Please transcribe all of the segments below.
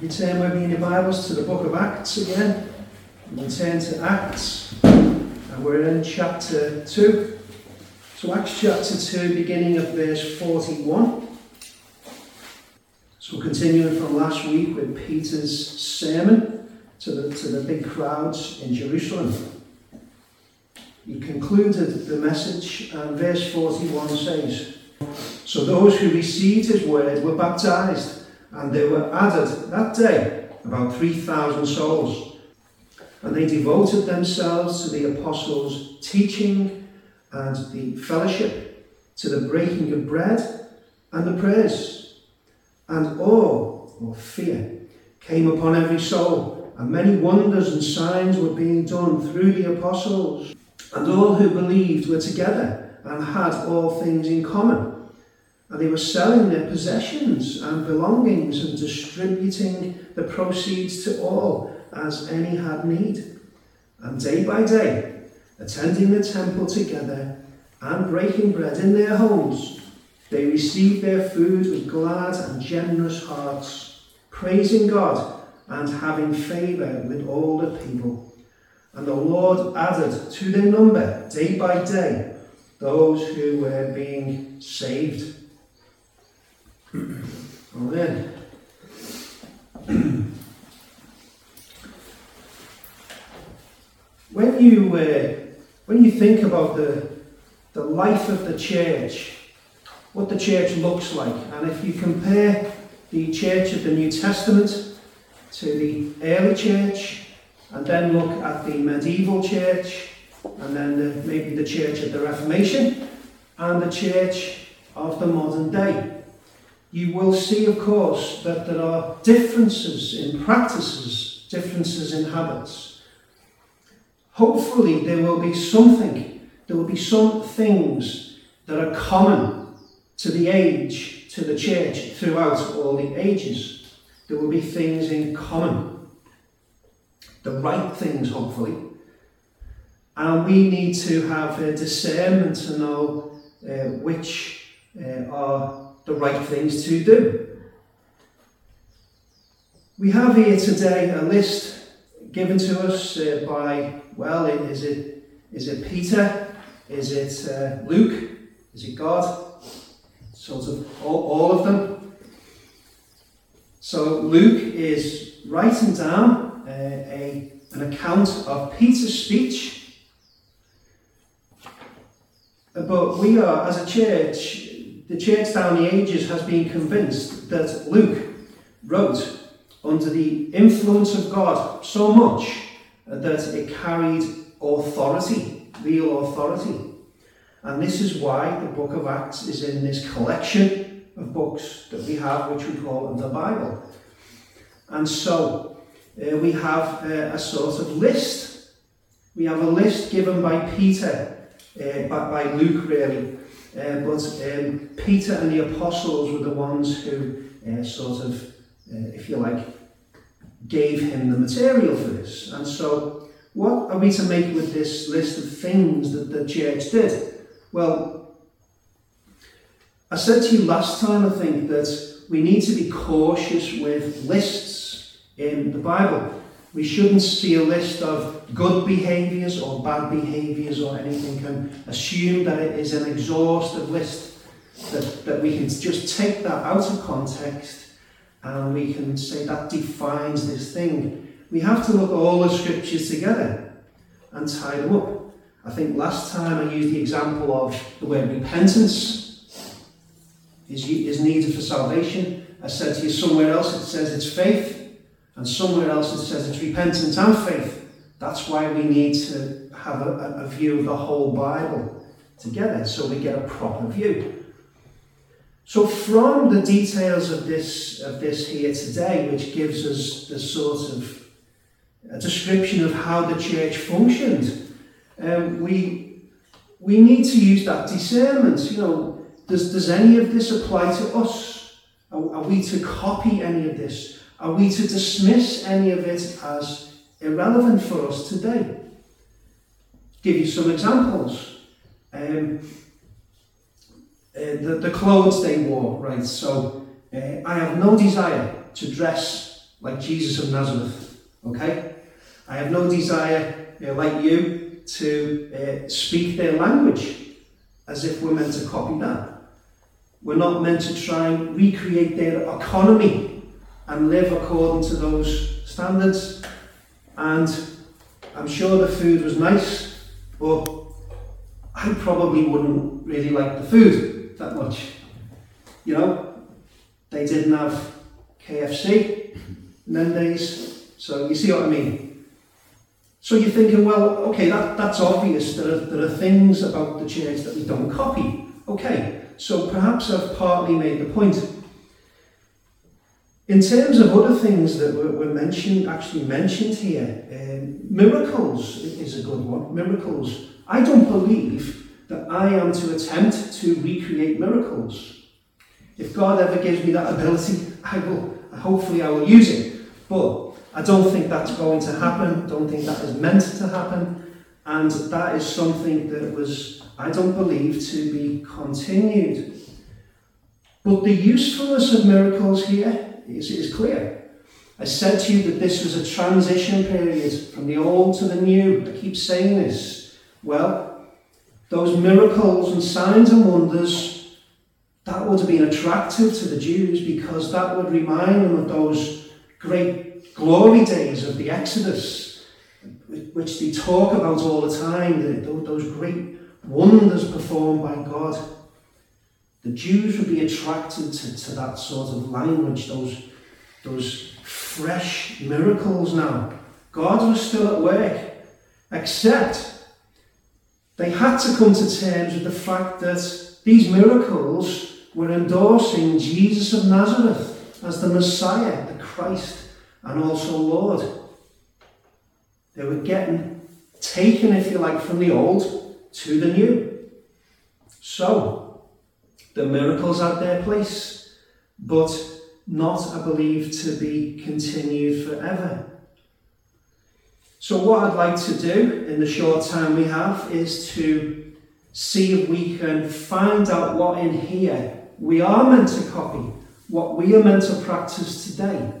You turn with me in your Bibles to the book of Acts again. We'll turn to Acts, and we're in chapter 2. So, Acts chapter 2, beginning of verse 41. So, continuing from last week with Peter's sermon to the, to the big crowds in Jerusalem. He concluded the message, and verse 41 says So, those who received his word were baptized and there were added that day about 3,000 souls. And they devoted themselves to the apostles' teaching and the fellowship, to the breaking of bread and the prayers. And awe, or fear, came upon every soul, and many wonders and signs were being done through the apostles. And all who believed were together and had all things in common and they were selling their possessions and belongings and distributing the proceeds to all as any had need. And day by day, attending the temple together and breaking bread in their homes, they received their food with glad and generous hearts, praising God and having favour with all the people. And the Lord added to their number day by day those who were being saved. Amen. when you uh, when you think about the the life of the church, what the church looks like, and if you compare the church of the New Testament to the early church, and then look at the medieval church, and then the, maybe the church of the Reformation, and the church of the modern day you will see, of course, that there are differences in practices, differences in habits. Hopefully, there will be something, there will be some things that are common to the age, to the church throughout all the ages. There will be things in common. The right things, hopefully. And we need to have a discernment to know uh, which uh, are the right things to do. We have here today a list given to us uh, by, well, is it, is it Peter? Is it uh, Luke? Is it God? Sort of all, all of them. So Luke is writing down uh, a, an account of Peter's speech. But we are, as a church, the church down the ages has been convinced that Luke wrote under the influence of God so much that it carried authority, real authority. And this is why the book of Acts is in this collection of books that we have, which we call the Bible. And so uh, we have uh, a sort of list. We have a list given by Peter, uh, by, by Luke really, uh, but um, Peter and the apostles were the ones who uh, sort of, uh, if you like, gave him the material for this. And so, what are we to make with this list of things that the church did? Well, I said to you last time, I think, that we need to be cautious with lists in the Bible. We shouldn't see a list of good behaviours or bad behaviours or anything and assume that it is an exhaustive list, that, that we can just take that out of context and we can say that defines this thing. We have to look at all the scriptures together and tie them up. I think last time I used the example of the word repentance is, is needed for salvation. I said to you somewhere else it says it's faith. And somewhere else it says it's repentance and faith. That's why we need to have a, a view of the whole Bible together so we get a proper view. So from the details of this of this here today, which gives us the sort of a description of how the church functioned, um, we we need to use that discernment. You know, does does any of this apply to us? Are, are we to copy any of this? Are we to dismiss any of it as irrelevant for us today? Give you some examples. Um, uh, the, the clothes they wore, right? So uh, I have no desire to dress like Jesus of Nazareth. Okay? I have no desire, uh, like you, to uh, speak their language as if we're meant to copy that. We're not meant to try and recreate their economy and live according to those standards. And I'm sure the food was nice, but I probably wouldn't really like the food that much. You know, they didn't have KFC in them days, so you see what I mean. So you're thinking, well, okay, that, that's obvious. There are, there are things about the church that we don't copy. Okay, so perhaps I've partly made the point. In terms of other things that were, were mentioned, actually mentioned here, um, miracles is a good one. Miracles. I don't believe that I am to attempt to recreate miracles. If God ever gives me that ability, I will. Hopefully, I will use it. But I don't think that's going to happen. Don't think that is meant to happen. And that is something that was, I don't believe, to be continued. But the usefulness of miracles here is, is clear. I said to you that this was a transition period from the old to the new. I keep saying this. Well, those miracles and signs and wonders that would have been attractive to the Jews because that would remind them of those great glory days of the Exodus, which they talk about all the time, those great wonders performed by God. The Jews would be attracted to, to that sort of language, those, those fresh miracles now. God was still at work, except they had to come to terms with the fact that these miracles were endorsing Jesus of Nazareth as the Messiah, the Christ, and also Lord. They were getting taken, if you like, from the old to the new. So, the miracles had their place, but not, I believe, to be continued forever. So, what I'd like to do in the short time we have is to see if we can find out what in here we are meant to copy what we are meant to practice today.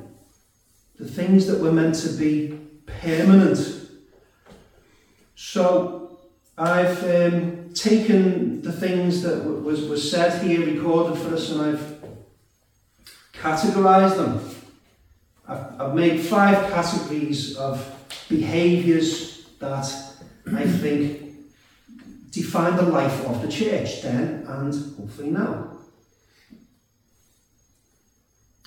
The things that were meant to be permanent. So I've um, taken the things that was, was said here, recorded for us, and I've categorized them. I've, I've made five categories of behaviors that I think define the life of the church then and hopefully now.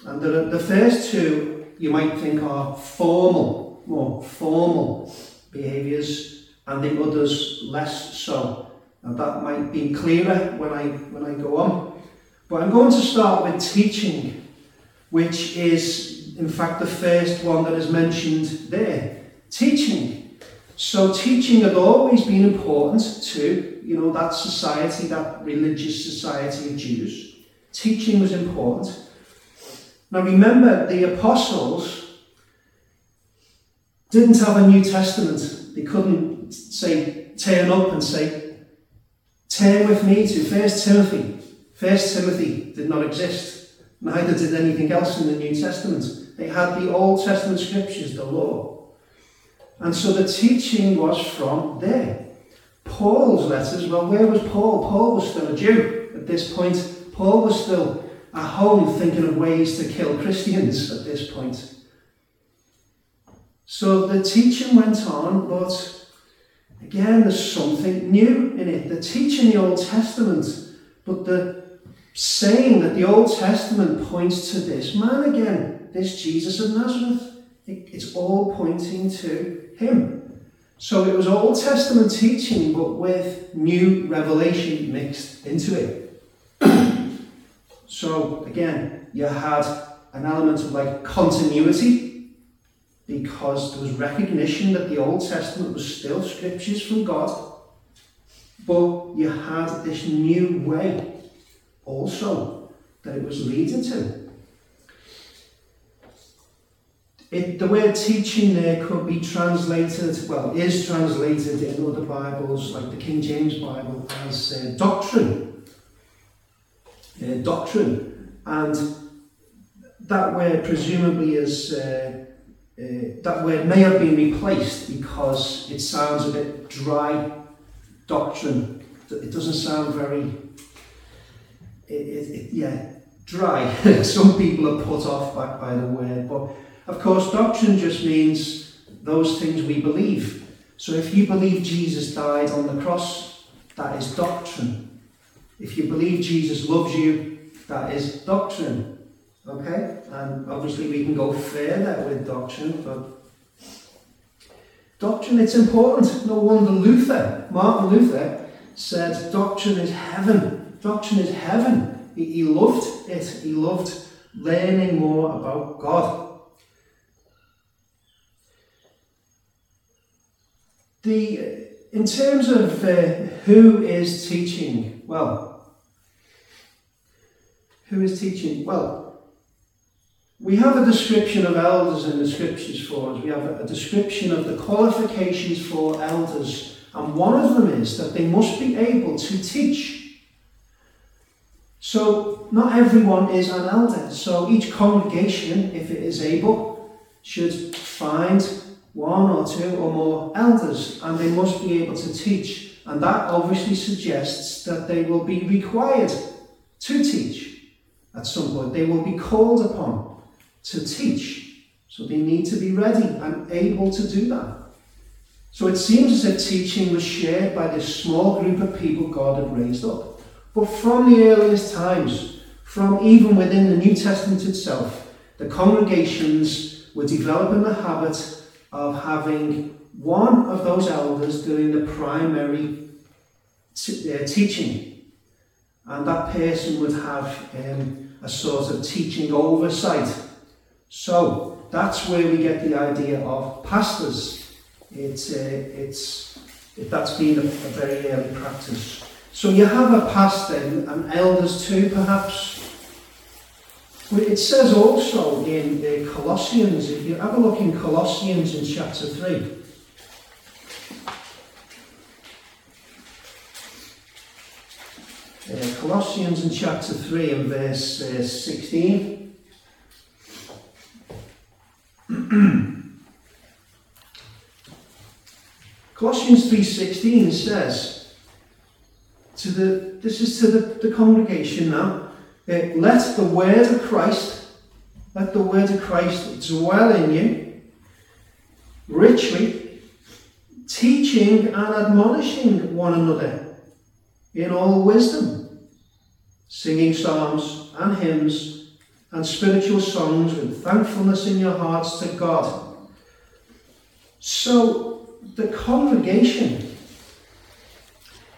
And the, the first two you might think are formal, more formal behaviours, and the others less so. And that might be clearer when I when I go on. But I'm going to start with teaching, which is in fact the first one that is mentioned there. Teaching. So teaching had always been important to, you know, that society, that religious society of Jews. Teaching was important. Now remember, the apostles didn't have a New Testament. They couldn't say, turn up and say, turn with me to First Timothy. First Timothy did not exist. Neither did anything else in the New Testament. They had the Old Testament scriptures, the law. And so the teaching was from there. Paul's letters, well, where was Paul? Paul was still a Jew at this point. Paul was still at home thinking of ways to kill Christians at this point. So the teaching went on, but again, there's something new in it. The teaching the Old Testament, but the saying that the Old Testament points to this man again, this Jesus of Nazareth. it's all pointing to him. So it was Old Testament teaching, but with new revelation mixed into it. So again, you had an element of like continuity because there was recognition that the Old Testament was still scriptures from God, but you had this new way also that it was leading to. It, the word teaching there could be translated, well, is translated in other Bibles, like the King James Bible, as uh, doctrine uh, doctrine. And that word presumably is uh, uh, that word may have been replaced because it sounds a bit dry doctrine. It doesn't sound very, it, it, it, yeah, dry. Some people are put off by, by the word, but of course, doctrine just means those things we believe. So if you believe Jesus died on the cross, that is doctrine. If you believe Jesus loves you, that is doctrine. Okay? And obviously we can go further with doctrine, but doctrine, it's important. No wonder Luther, Martin Luther, said doctrine is heaven. Doctrine is heaven. He, he loved it. He loved learning more about God. The, in terms of uh, who is teaching, well, who is teaching? Well, we have a description of elders in the scriptures for us. We have a description of the qualifications for elders, and one of them is that they must be able to teach. So, not everyone is an elder. So, each congregation, if it is able, should find one or two or more elders, and they must be able to teach. And that obviously suggests that they will be required to teach at some point. They will be called upon to teach. So they need to be ready and able to do that. So it seems as if teaching was shared by this small group of people God had raised up. But from the earliest times, from even within the New Testament itself, the congregations were developing the habit of having one of those elders doing the primary t- uh, teaching. And that person would have um, a sort of teaching oversight. So that's where we get the idea of pastors. It's, uh, it's, that's been a, a very early practice. So you have a pastor and elders too, perhaps. It says also in uh, Colossians, if you have a look in Colossians in chapter 3, Uh, Colossians in chapter 3 and verse uh, 16. Colossians 3.16 says, to the, this is to the, the congregation now, let the word of Christ, let the word of Christ dwell in you richly, teaching and admonishing one another in all wisdom, singing psalms and hymns and spiritual songs with thankfulness in your hearts to God. So the congregation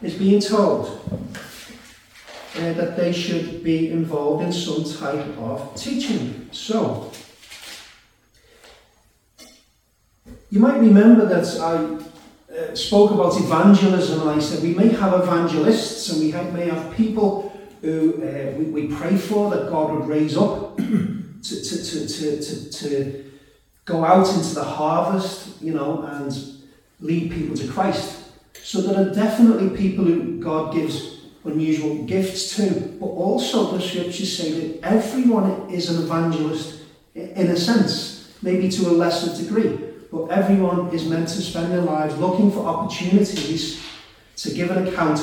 is being told uh, that they should be involved in some type of teaching. So, you might remember that I uh, spoke about evangelism and I said we may have evangelists and we may have people who uh, we, we pray for that God would raise up to, to, to, to, to, to go out into the harvest, you know, and lead people to Christ. So there are definitely people who God gives unusual gifts to, But also the scriptures say that everyone is an evangelist in a sense, maybe to a lesser degree. But everyone is meant to spend their lives looking for opportunities to give an account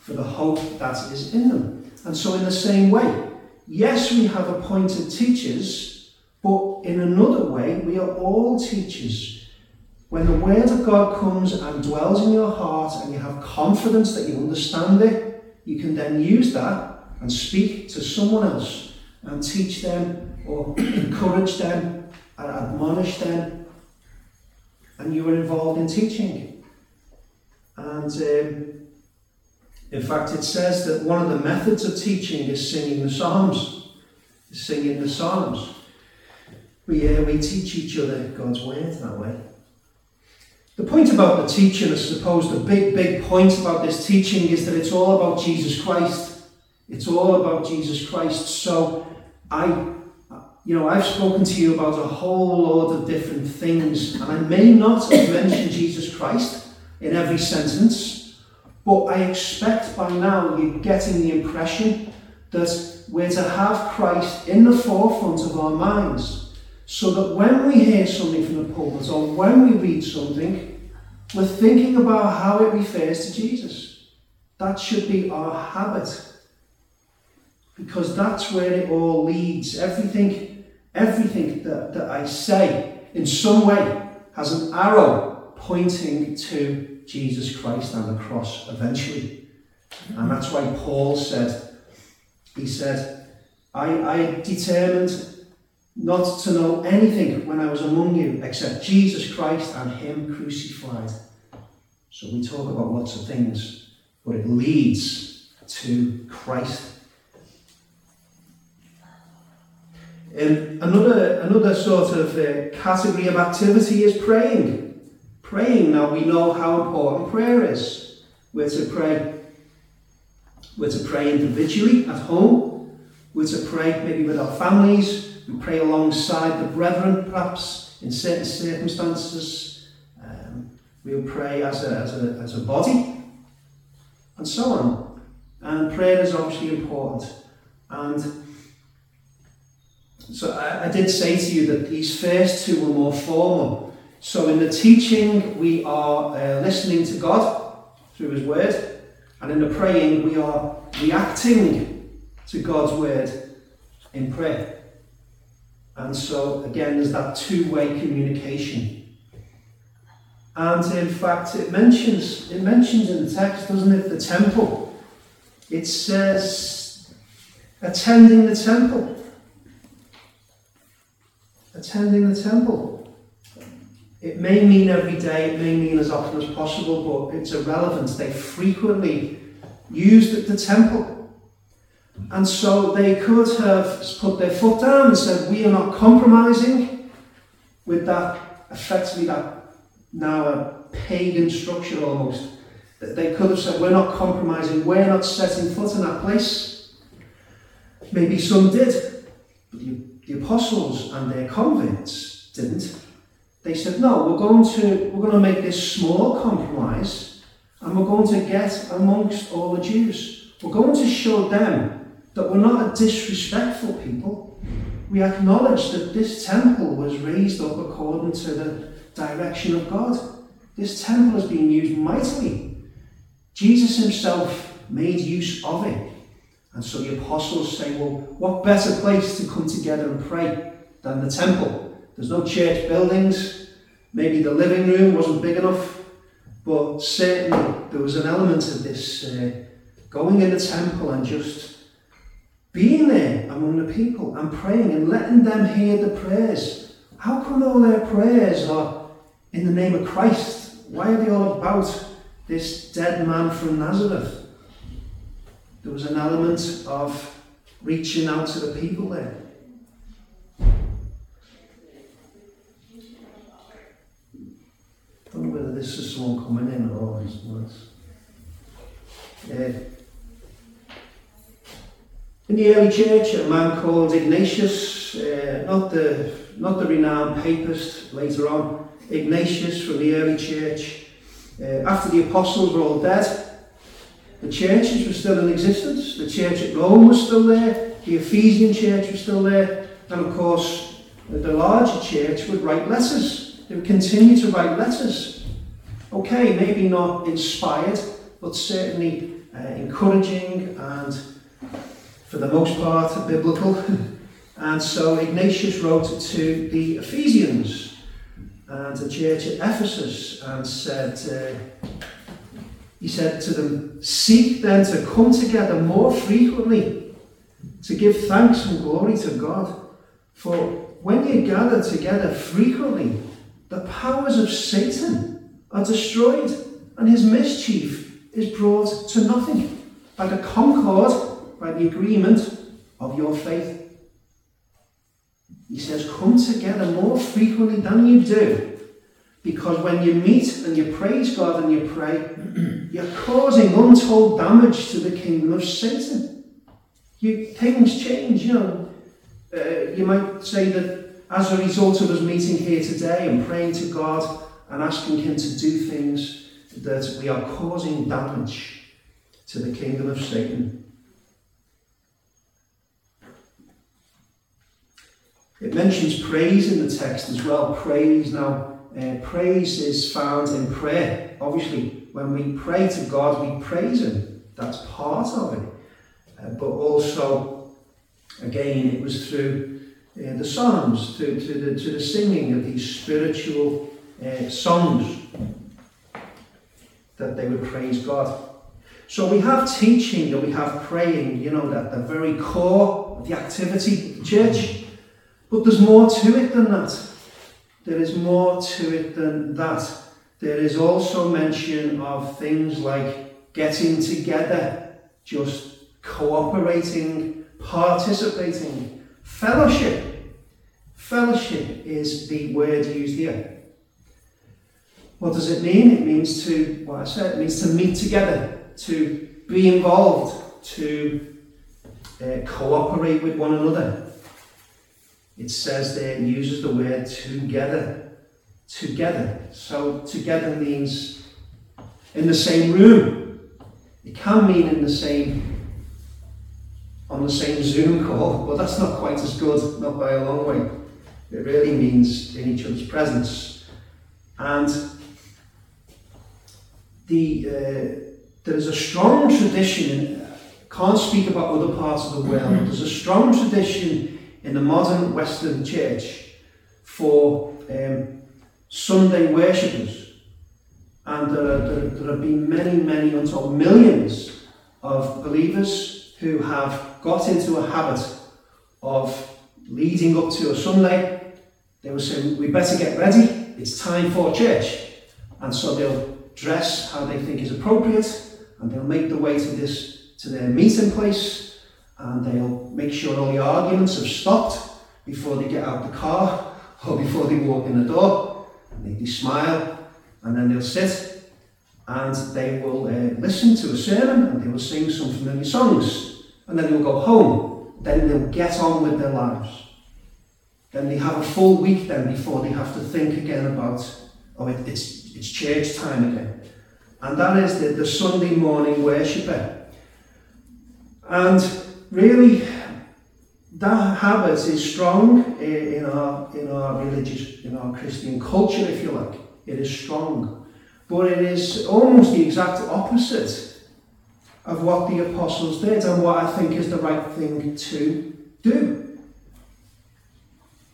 for the hope that is in them. And so, in the same way, yes, we have appointed teachers, but in another way, we are all teachers. When the Word of God comes and dwells in your heart and you have confidence that you understand it, you can then use that and speak to someone else and teach them or encourage them and admonish them. And you are involved in teaching. And um, in fact, it says that one of the methods of teaching is singing the Psalms. Singing the Psalms. We, uh, we teach each other God's word that way. The point about the teaching, I suppose, the big, big point about this teaching is that it's all about Jesus Christ. It's all about Jesus Christ. So I, you know, I've spoken to you about a whole load of different things, and I may not have mentioned Jesus Christ in every sentence, but I expect by now you're getting the impression that we're to have Christ in the forefront of our minds so that when we hear something from the pulpit or when we read something, we're thinking about how it refers to Jesus. That should be our habit. Because that's where it all leads. Everything, everything that, that I say in some way has an arrow pointing to Jesus Christ and the cross eventually. And that's why Paul said, he said, I, I determined not to know anything when I was among you except Jesus Christ and Him crucified. So we talk about lots of things, but it leads to Christ. And another, another sort of uh, category of activity is praying. Praying, now we know how important prayer is. We're to pray. We're to pray individually at home. We're to pray maybe with our families. We pray alongside the brethren, perhaps in certain circumstances. Um, we'll pray as a, as, a, as a body, and so on. And prayer is obviously important. And so I, I did say to you that these first two were more formal. So in the teaching, we are uh, listening to God through His Word, and in the praying, we are reacting to God's Word in prayer. And so again, there's that two-way communication. And in fact, it mentions it mentions in the text, doesn't it, the temple. It says attending the temple attending the temple. It may mean every day, it may mean as often as possible, but it's irrelevant. They frequently used the temple. And so they could have put their foot down and said, We are not compromising with that, effectively, that now a pagan structure almost. They could have said, We're not compromising, we're not setting foot in that place. Maybe some did, but the the apostles and their converts didn't. They said, no, we're going to we're going to make this small compromise and we're going to get amongst all the Jews. We're going to show them that we're not a disrespectful people. We acknowledge that this temple was raised up according to the direction of God. This temple has been used mightily. Jesus himself made use of it and so the apostles say, well, what better place to come together and pray than the temple? There's no church buildings. Maybe the living room wasn't big enough. But certainly there was an element of this uh, going in the temple and just being there among the people and praying and letting them hear the prayers. How come all their prayers are in the name of Christ? Why are they all about this dead man from Nazareth? There was an element of reaching out to the people there. This is someone coming in or someone else. In the early church, a man called Ignatius, uh, not the not the renowned papist later on, Ignatius from the early church. Uh, after the apostles were all dead, the churches were still in existence. The church at Rome was still there. The Ephesian church was still there. And of course, the larger church would write letters. They would continue to write letters. Okay, maybe not inspired, but certainly uh, encouraging and, for the most part, biblical. and so Ignatius wrote to the Ephesians and the church at Ephesus and said, uh, he said to them, Seek then to come together more frequently, to give thanks and glory to God. For when you gather together frequently, the powers of Satan are destroyed, and his mischief is brought to nothing by the concord, by the agreement of your faith. He says, Come together more frequently than you do because when you meet and you praise God and you pray, you're causing untold damage to the kingdom of Satan. You, things change, you know. Uh, you might say that as a result of us meeting here today and praying to God and asking Him to do things, that we are causing damage to the kingdom of Satan. It mentions praise in the text as well. Praise now, uh, praise is found in prayer. Obviously, when we pray to God, we praise Him. That's part of it. Uh, but also, again, it was through uh, the Psalms, to, to, the, to the singing of these spiritual uh, songs that they would praise God. So we have teaching and we have praying, you know, at the very core of the activity church. But there's more to it than that. There is more to it than that. There is also mention of things like getting together, just cooperating, participating, fellowship. Fellowship is the word used here. What does it mean? It means to, what I said, it means to meet together, to be involved, to uh, cooperate with one another. It says there, it uses the word together. Together. So together means in the same room. It can mean in the same on the same Zoom call, but that's not quite as good, not by a long way. It really means in each other's presence. And the uh, there is a strong tradition, can't speak about other parts of the world, there's a strong tradition in the modern Western church for um, Sunday worshippers. And there, are, there, there have been many, many, untold millions of believers who have got into a habit of leading up to a Sunday. They will say, We better get ready, it's time for church. And so they'll dress how they think is appropriate, and they'll make the way to this to their meeting place and they'll make sure all the arguments have stopped before they get out the car or before they walk in the door. And they, smile and then they'll sit and they will uh, listen to a sermon and they will sing some familiar songs and then they'll go home. Then they'll get on with their lives. Then they have a full week then before they have to think again about oh it, it's it's church time again and that is the, the Sunday morning worshipper. And really, that habit is strong in our, in our religious, in our Christian culture, if you like. It is strong. But it is almost the exact opposite of what the apostles did and what I think is the right thing to do.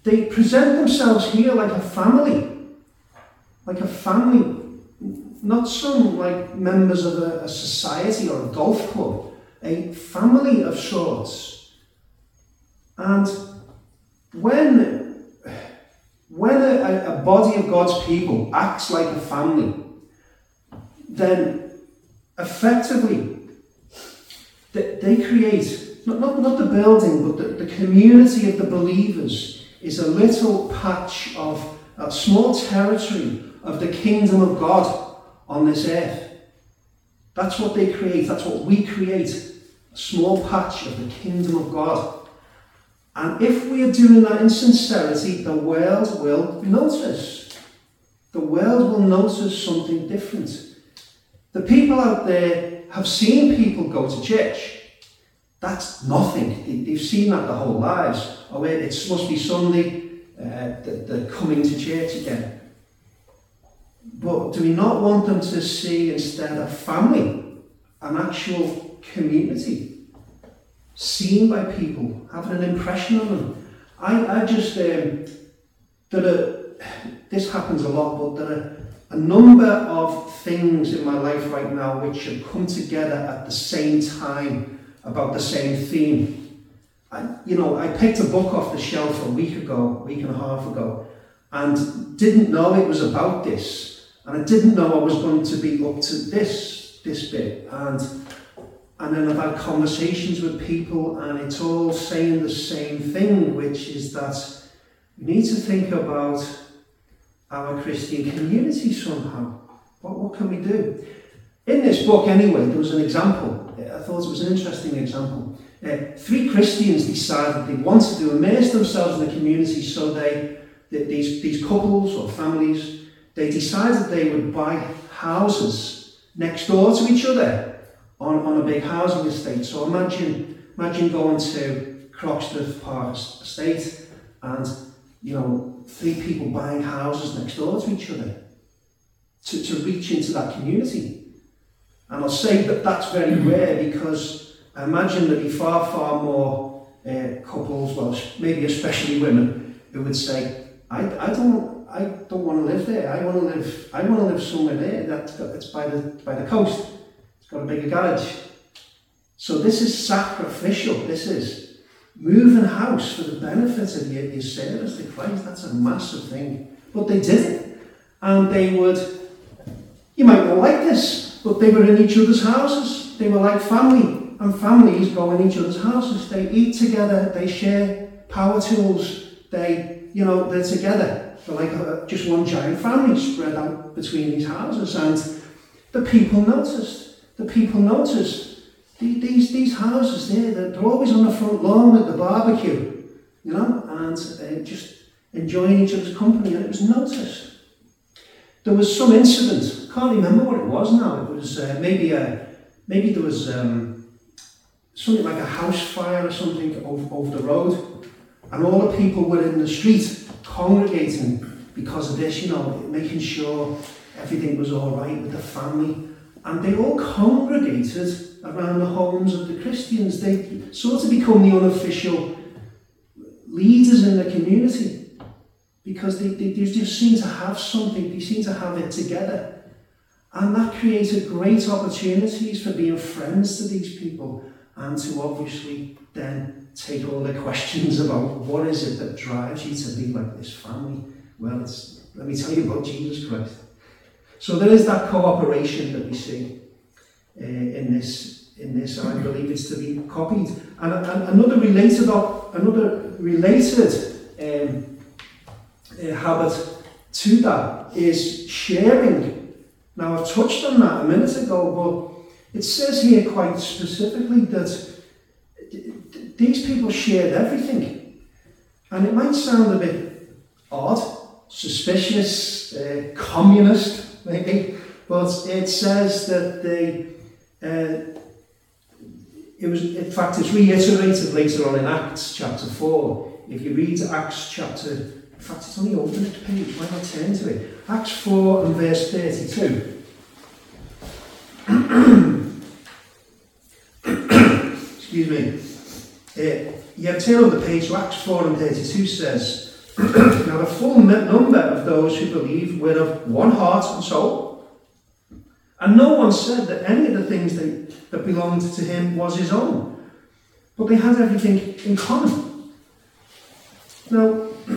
They present themselves here like a family, like a family not some like members of a, a society or a golf club, a family of sorts. And when, when a, a body of God's people acts like a family, then effectively they, they create, not, not, not the building, but the, the community of the believers is a little patch of a small territory of the kingdom of God on this earth. That's what they create, that's what we create a small patch of the kingdom of God. And if we are doing that in sincerity, the world will notice. The world will notice something different. The people out there have seen people go to church. That's nothing. They've seen that their whole lives. Oh, it must be Sunday, uh, they're coming to church again. But do we not want them to see instead a family, an actual community, seen by people, having an impression on them? I, I just, um, there this happens a lot, but there are a number of things in my life right now which have come together at the same time about the same theme. I, you know, I picked a book off the shelf a week ago, a week and a half ago, and didn't know it was about this. And I didn't know I was going to be up to this, this bit. And, and then I've had conversations with people and it's all saying the same thing, which is that we need to think about our Christian community somehow. What, what can we do? In this book, anyway, there was an example. I thought it was an interesting example. Uh, three Christians decided they wanted to immerse themselves in the community, so they, they these, these couples or families they decided they would buy houses next door to each other on, on a big housing estate. So imagine, imagine going to Croxteth Park Estate and, you know, three people buying houses next door to each other to, to reach into that community. And I'll say that that's very rare because I imagine there'd be far, far more uh, couples, well, maybe especially women, who would say, I, I don't I don't want to live there. I want to live I want to live somewhere there that's got, it's by the by the coast. It's got a bigger garage. So this is sacrificial. This is moving house for the benefit of your, your service to Christ. That's a massive thing. But they did it. And they would you might not like this, but they were in each other's houses. They were like family. And families go in each other's houses. They eat together, they share power tools, they, you know, they're together. They're like a, just one giant family spread out between these houses. And the people noticed. The people noticed. These, these houses there, they're, they're always on the front lawn with the barbecue, you know, and uh, just enjoying each other's company. And it was noticed. There was some incident, I can't remember what it was now. It was uh, maybe a, maybe there was um, something like a house fire or something over, over the road, and all the people were in the street congregating because of this, you know, making sure everything was all right with the family. And they all congregated around the homes of the Christians. They sort of become the unofficial leaders in the community because they, they, they just seem to have something, they seem to have it together. And that created great opportunities for being friends to these people and to obviously then take all the questions about what is it that drives you to be like this family. Well, it's, let me tell you about Jesus Christ. So there is that cooperation that we see uh, in this in this, I believe it's to be copied. And, and another related another related um, uh, habit to that is sharing. Now I've touched on that a minute ago, but it says here quite specifically that these people shared everything. And it might sound a bit odd, suspicious, uh, communist, maybe, but it says that they. Uh, it was, in fact, it's reiterated later on in Acts chapter 4. If you read Acts chapter, in fact, it's on the next page, why not turn to it? Acts 4 and verse 32. excuse me, uh, you have turn on the page to Acts 4 and 32 says, Now the full number of those who believe were of one heart and soul. And no one said that any of the things that, that belonged to him was his own, but they had everything in common. Now,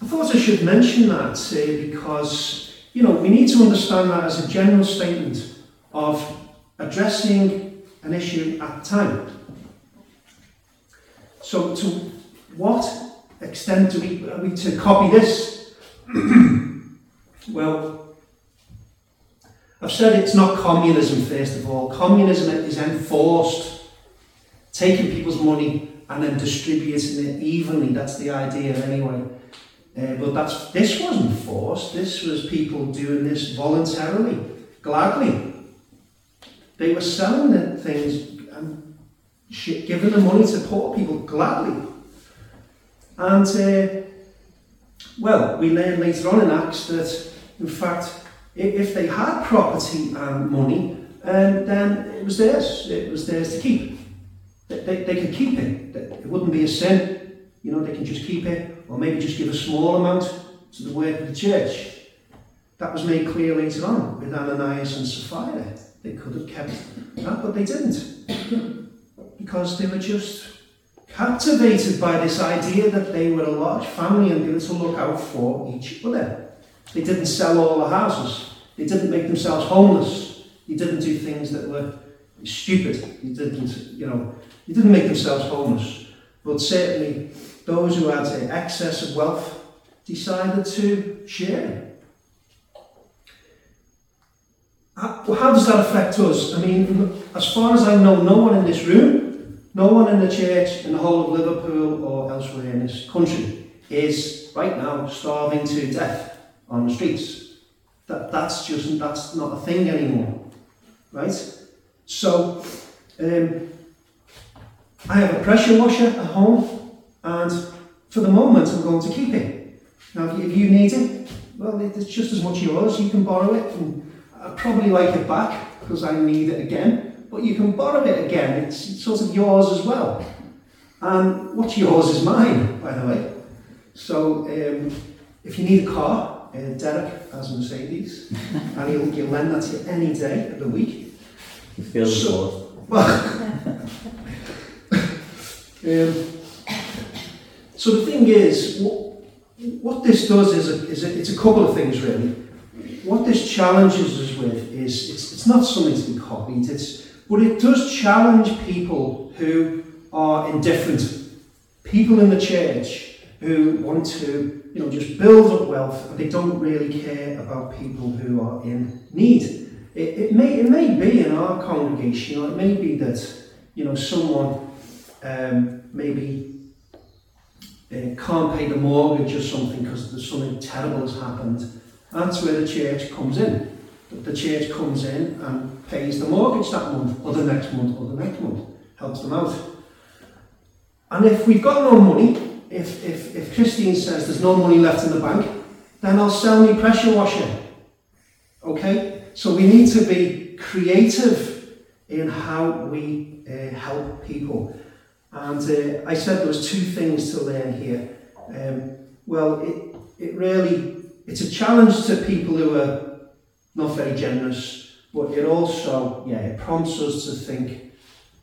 I thought I should mention that uh, because you know, we need to understand that as a general statement of addressing an issue at time. So, to what extent do we, are we to copy this? well, I've said it's not communism, first of all. Communism is enforced, taking people's money and then distributing it evenly. That's the idea, anyway. Uh, but that's this wasn't forced. This was people doing this voluntarily, gladly. They were selling the things and giving the money to poor people gladly. And uh, well, we learn later on in Acts that, in fact, if they had property and money, um, then it was theirs. It was theirs to keep. They, they, they could keep it. It wouldn't be a sin. You know, they can just keep it or maybe just give a small amount to the work of the church. That was made clear later on with Ananias and Sapphira. They could have kept that, but they didn't. Because they were just captivated by this idea that they were a large family and they were to look out for each other. They didn't sell all the houses. They didn't make themselves homeless. They didn't do things that were stupid. They didn't, you know, they didn't make themselves homeless. But certainly those who had excess of wealth decided to share. How does that affect us? I mean, as far as I know, no one in this room, no one in the church in the whole of Liverpool or elsewhere in this country is right now starving to death on the streets. That, that's just that's not a thing anymore, right? So, um, I have a pressure washer at home, and for the moment, I'm going to keep it. Now, if you need it, well, it's just as much yours. You can borrow it, and I probably like it back because I need it again. But you can borrow it again. It's, it's sort of yours as well. And what's yours is mine, by the way. So um, if you need a car, uh, Derek has a Mercedes, and he'll, he'll lend that to you any day of the week. You feel the So-. Well, um, so the thing is, what, what this does is, a, is a, it's a couple of things really. What this challenges us with is it's, it's not something to be copied, it's, but it does challenge people who are indifferent. People in the church who want to, you know, just build up wealth and they don't really care about people who are in need. It, it, may, it may be in our congregation, or it may be that, you know, someone um, maybe uh, can't pay the mortgage or something because something terrible has happened. That's where the church comes in. The church comes in and pays the mortgage that month, or the next month, or the next month, helps them out. And if we've got no money, if, if, if Christine says there's no money left in the bank, then I'll sell me pressure washer. Okay? So we need to be creative in how we uh, help people. And uh, I said there was two things to learn here. Um, well, it, it really, it's a challenge to people who are not very generous, but it also, yeah, it prompts us to think,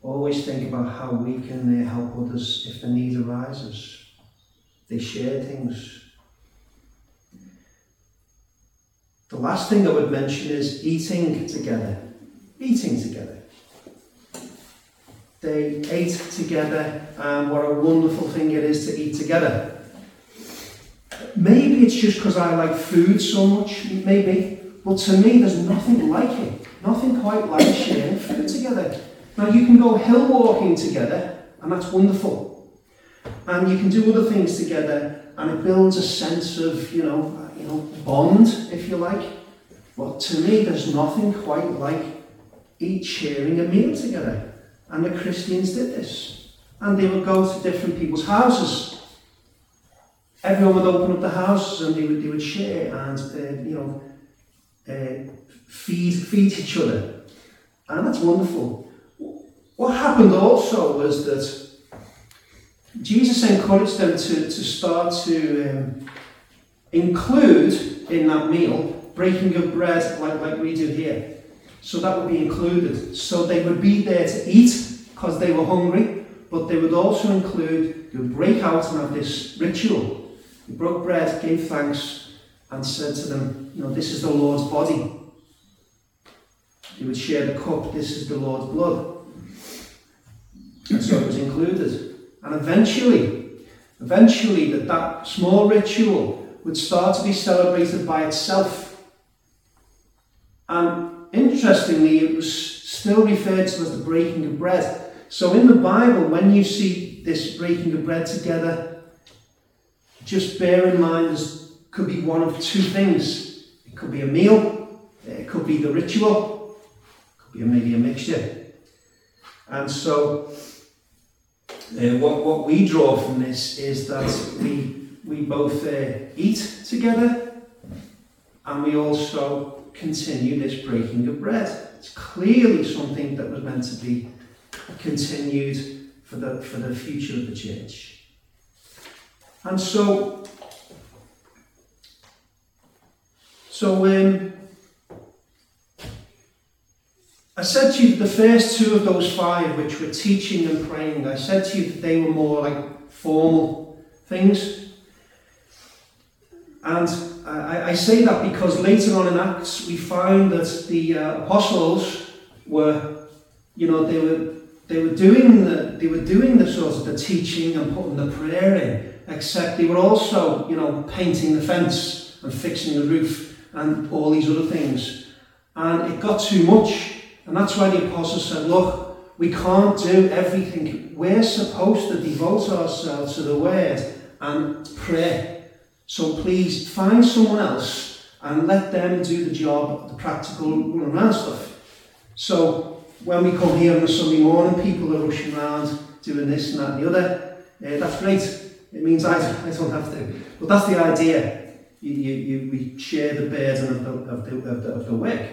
always think about how we can uh, help others if the need arises. They share things. The last thing I would mention is eating together. Eating together. They ate together, and what a wonderful thing it is to eat together. Maybe it's just because I like food so much, maybe, but to me, there's nothing like it. Nothing quite like sharing food together. Now, you can go hill walking together, and that's wonderful. And you can do other things together, and it builds a sense of, you know, you know, bond, if you like. But to me, there's nothing quite like eat sharing a meal together. And the Christians did this. And they would go to different people's houses. Everyone would open up the houses and they would, they would share and, uh, you know, uh, feed, feed each other. And that's wonderful. What happened also was that Jesus encouraged them to, to start to um, include in that meal breaking of bread like, like we do here. So that would be included. So they would be there to eat because they were hungry, but they would also include, they would break out and have this ritual. They broke bread, gave thanks, and said to them, you know, this is the Lord's body. They would share the cup, this is the Lord's blood. And so it was included. And eventually, eventually that, that small ritual would start to be celebrated by itself. And interestingly, it was still referred to as the breaking of bread. So in the Bible, when you see this breaking of bread together, just bear in mind this could be one of two things. It could be a meal, it could be the ritual, it could be maybe a mixture. And so uh, what, what we draw from this is that we, we both uh, eat together and we also continue this breaking of bread. It's clearly something that was meant to be continued for the, for the future of the church. And so, so um, I said to you the first two of those five, which were teaching and praying, I said to you that they were more like formal things. And I, say that because later on in Acts we find that the uh, apostles were, you know, they were they were doing the they were doing the sort of the teaching and putting the prayer in, except they were also, you know, painting the fence and fixing the roof and all these other things. And it got too much. And that's why the apostles said, look, we can't do everything. We're supposed to devote ourselves to the word and prayer. So please find someone else and let them do the job, the practical running around stuff. So when we come here on a Sunday morning, people are rushing around doing this and that and the other. Uh, that's great. It means I, I don't have to. But that's the idea. You, you, you, we share the burden of the, of the, of the, of the work.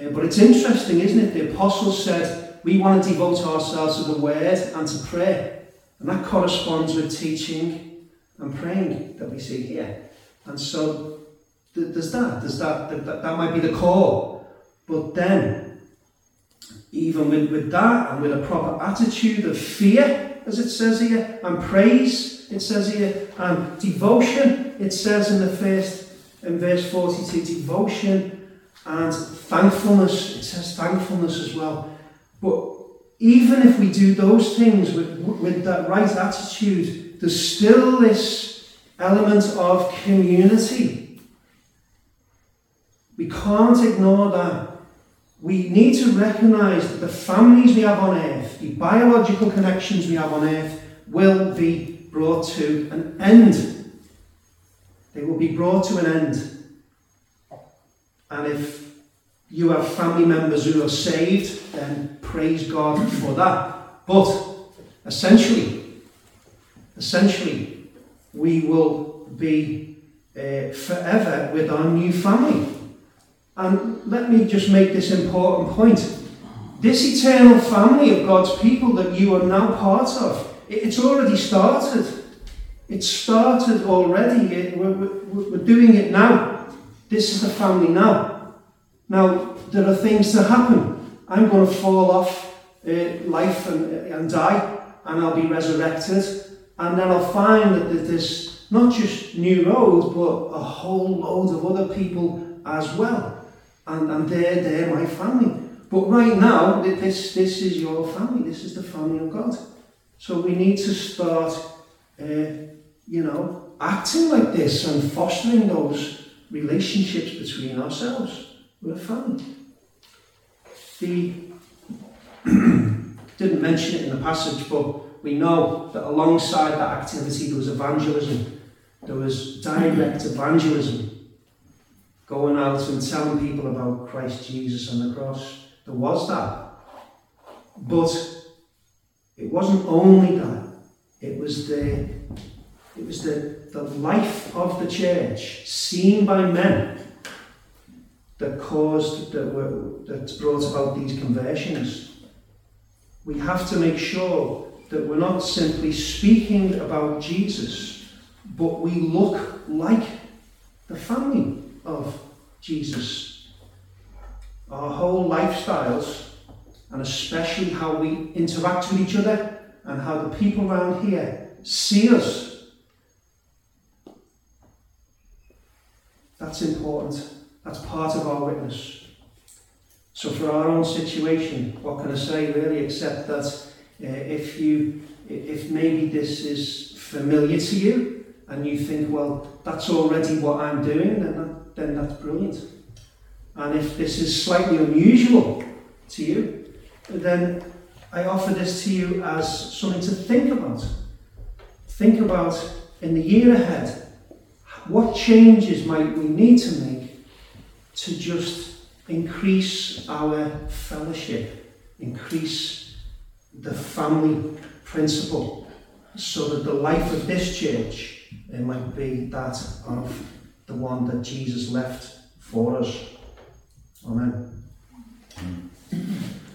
Uh, but it's interesting, isn't it? The apostles said, we want to devote ourselves to the word and to prayer. And that corresponds with teaching and praying that we see here. And so there's that. There's that, that, that might be the core. But then, even with, with that and with a proper attitude of fear, as it says here, and praise, it says here, and devotion, it says in the first, in verse 42, devotion and thankfulness, it says thankfulness as well. But even if we do those things with, with that right attitude, there's still this element of community. We can't ignore that. We need to recognize that the families we have on earth, the biological connections we have on earth, will be brought to an end. They will be brought to an end. And if you have family members who are saved, then praise God for that. But essentially, essentially, we will be uh, forever with our new family. And let me just make this important point. This eternal family of God's people that you are now part of, it's already started. It started already. We're, we're, we're doing it now. This is the family now. Now, there are things that happen. I'm going to fall off uh, life and, and die, and I'll be resurrected. And then I'll find that there's not just new roads, but a whole load of other people as well. And, and they're, they're my family. But right now, this, this is your family. This is the family of God. So we need to start, uh, you know, acting like this and fostering those relationships between ourselves. We're a family. The didn't mention it in the passage, but we know that alongside that activity there was evangelism. There was direct evangelism. Going out and telling people about Christ Jesus and the cross. There was that. But it wasn't only that. It was the it was the, the life of the church seen by men that caused that were that brought about these conversions. We have to make sure that we're not simply speaking about Jesus, but we look like the family of Jesus. Our whole lifestyles, and especially how we interact with each other and how the people around here see us. That's important. That's part of our witness. So, for our own situation, what can I say really, except that uh, if you, if maybe this is familiar to you, and you think, well, that's already what I'm doing, then, that, then that's brilliant. And if this is slightly unusual to you, then I offer this to you as something to think about. Think about in the year ahead, what changes might we need to make to just increase our fellowship, increase the family principle, so that the life of this church it might be that of the one that Jesus left for us. Amen.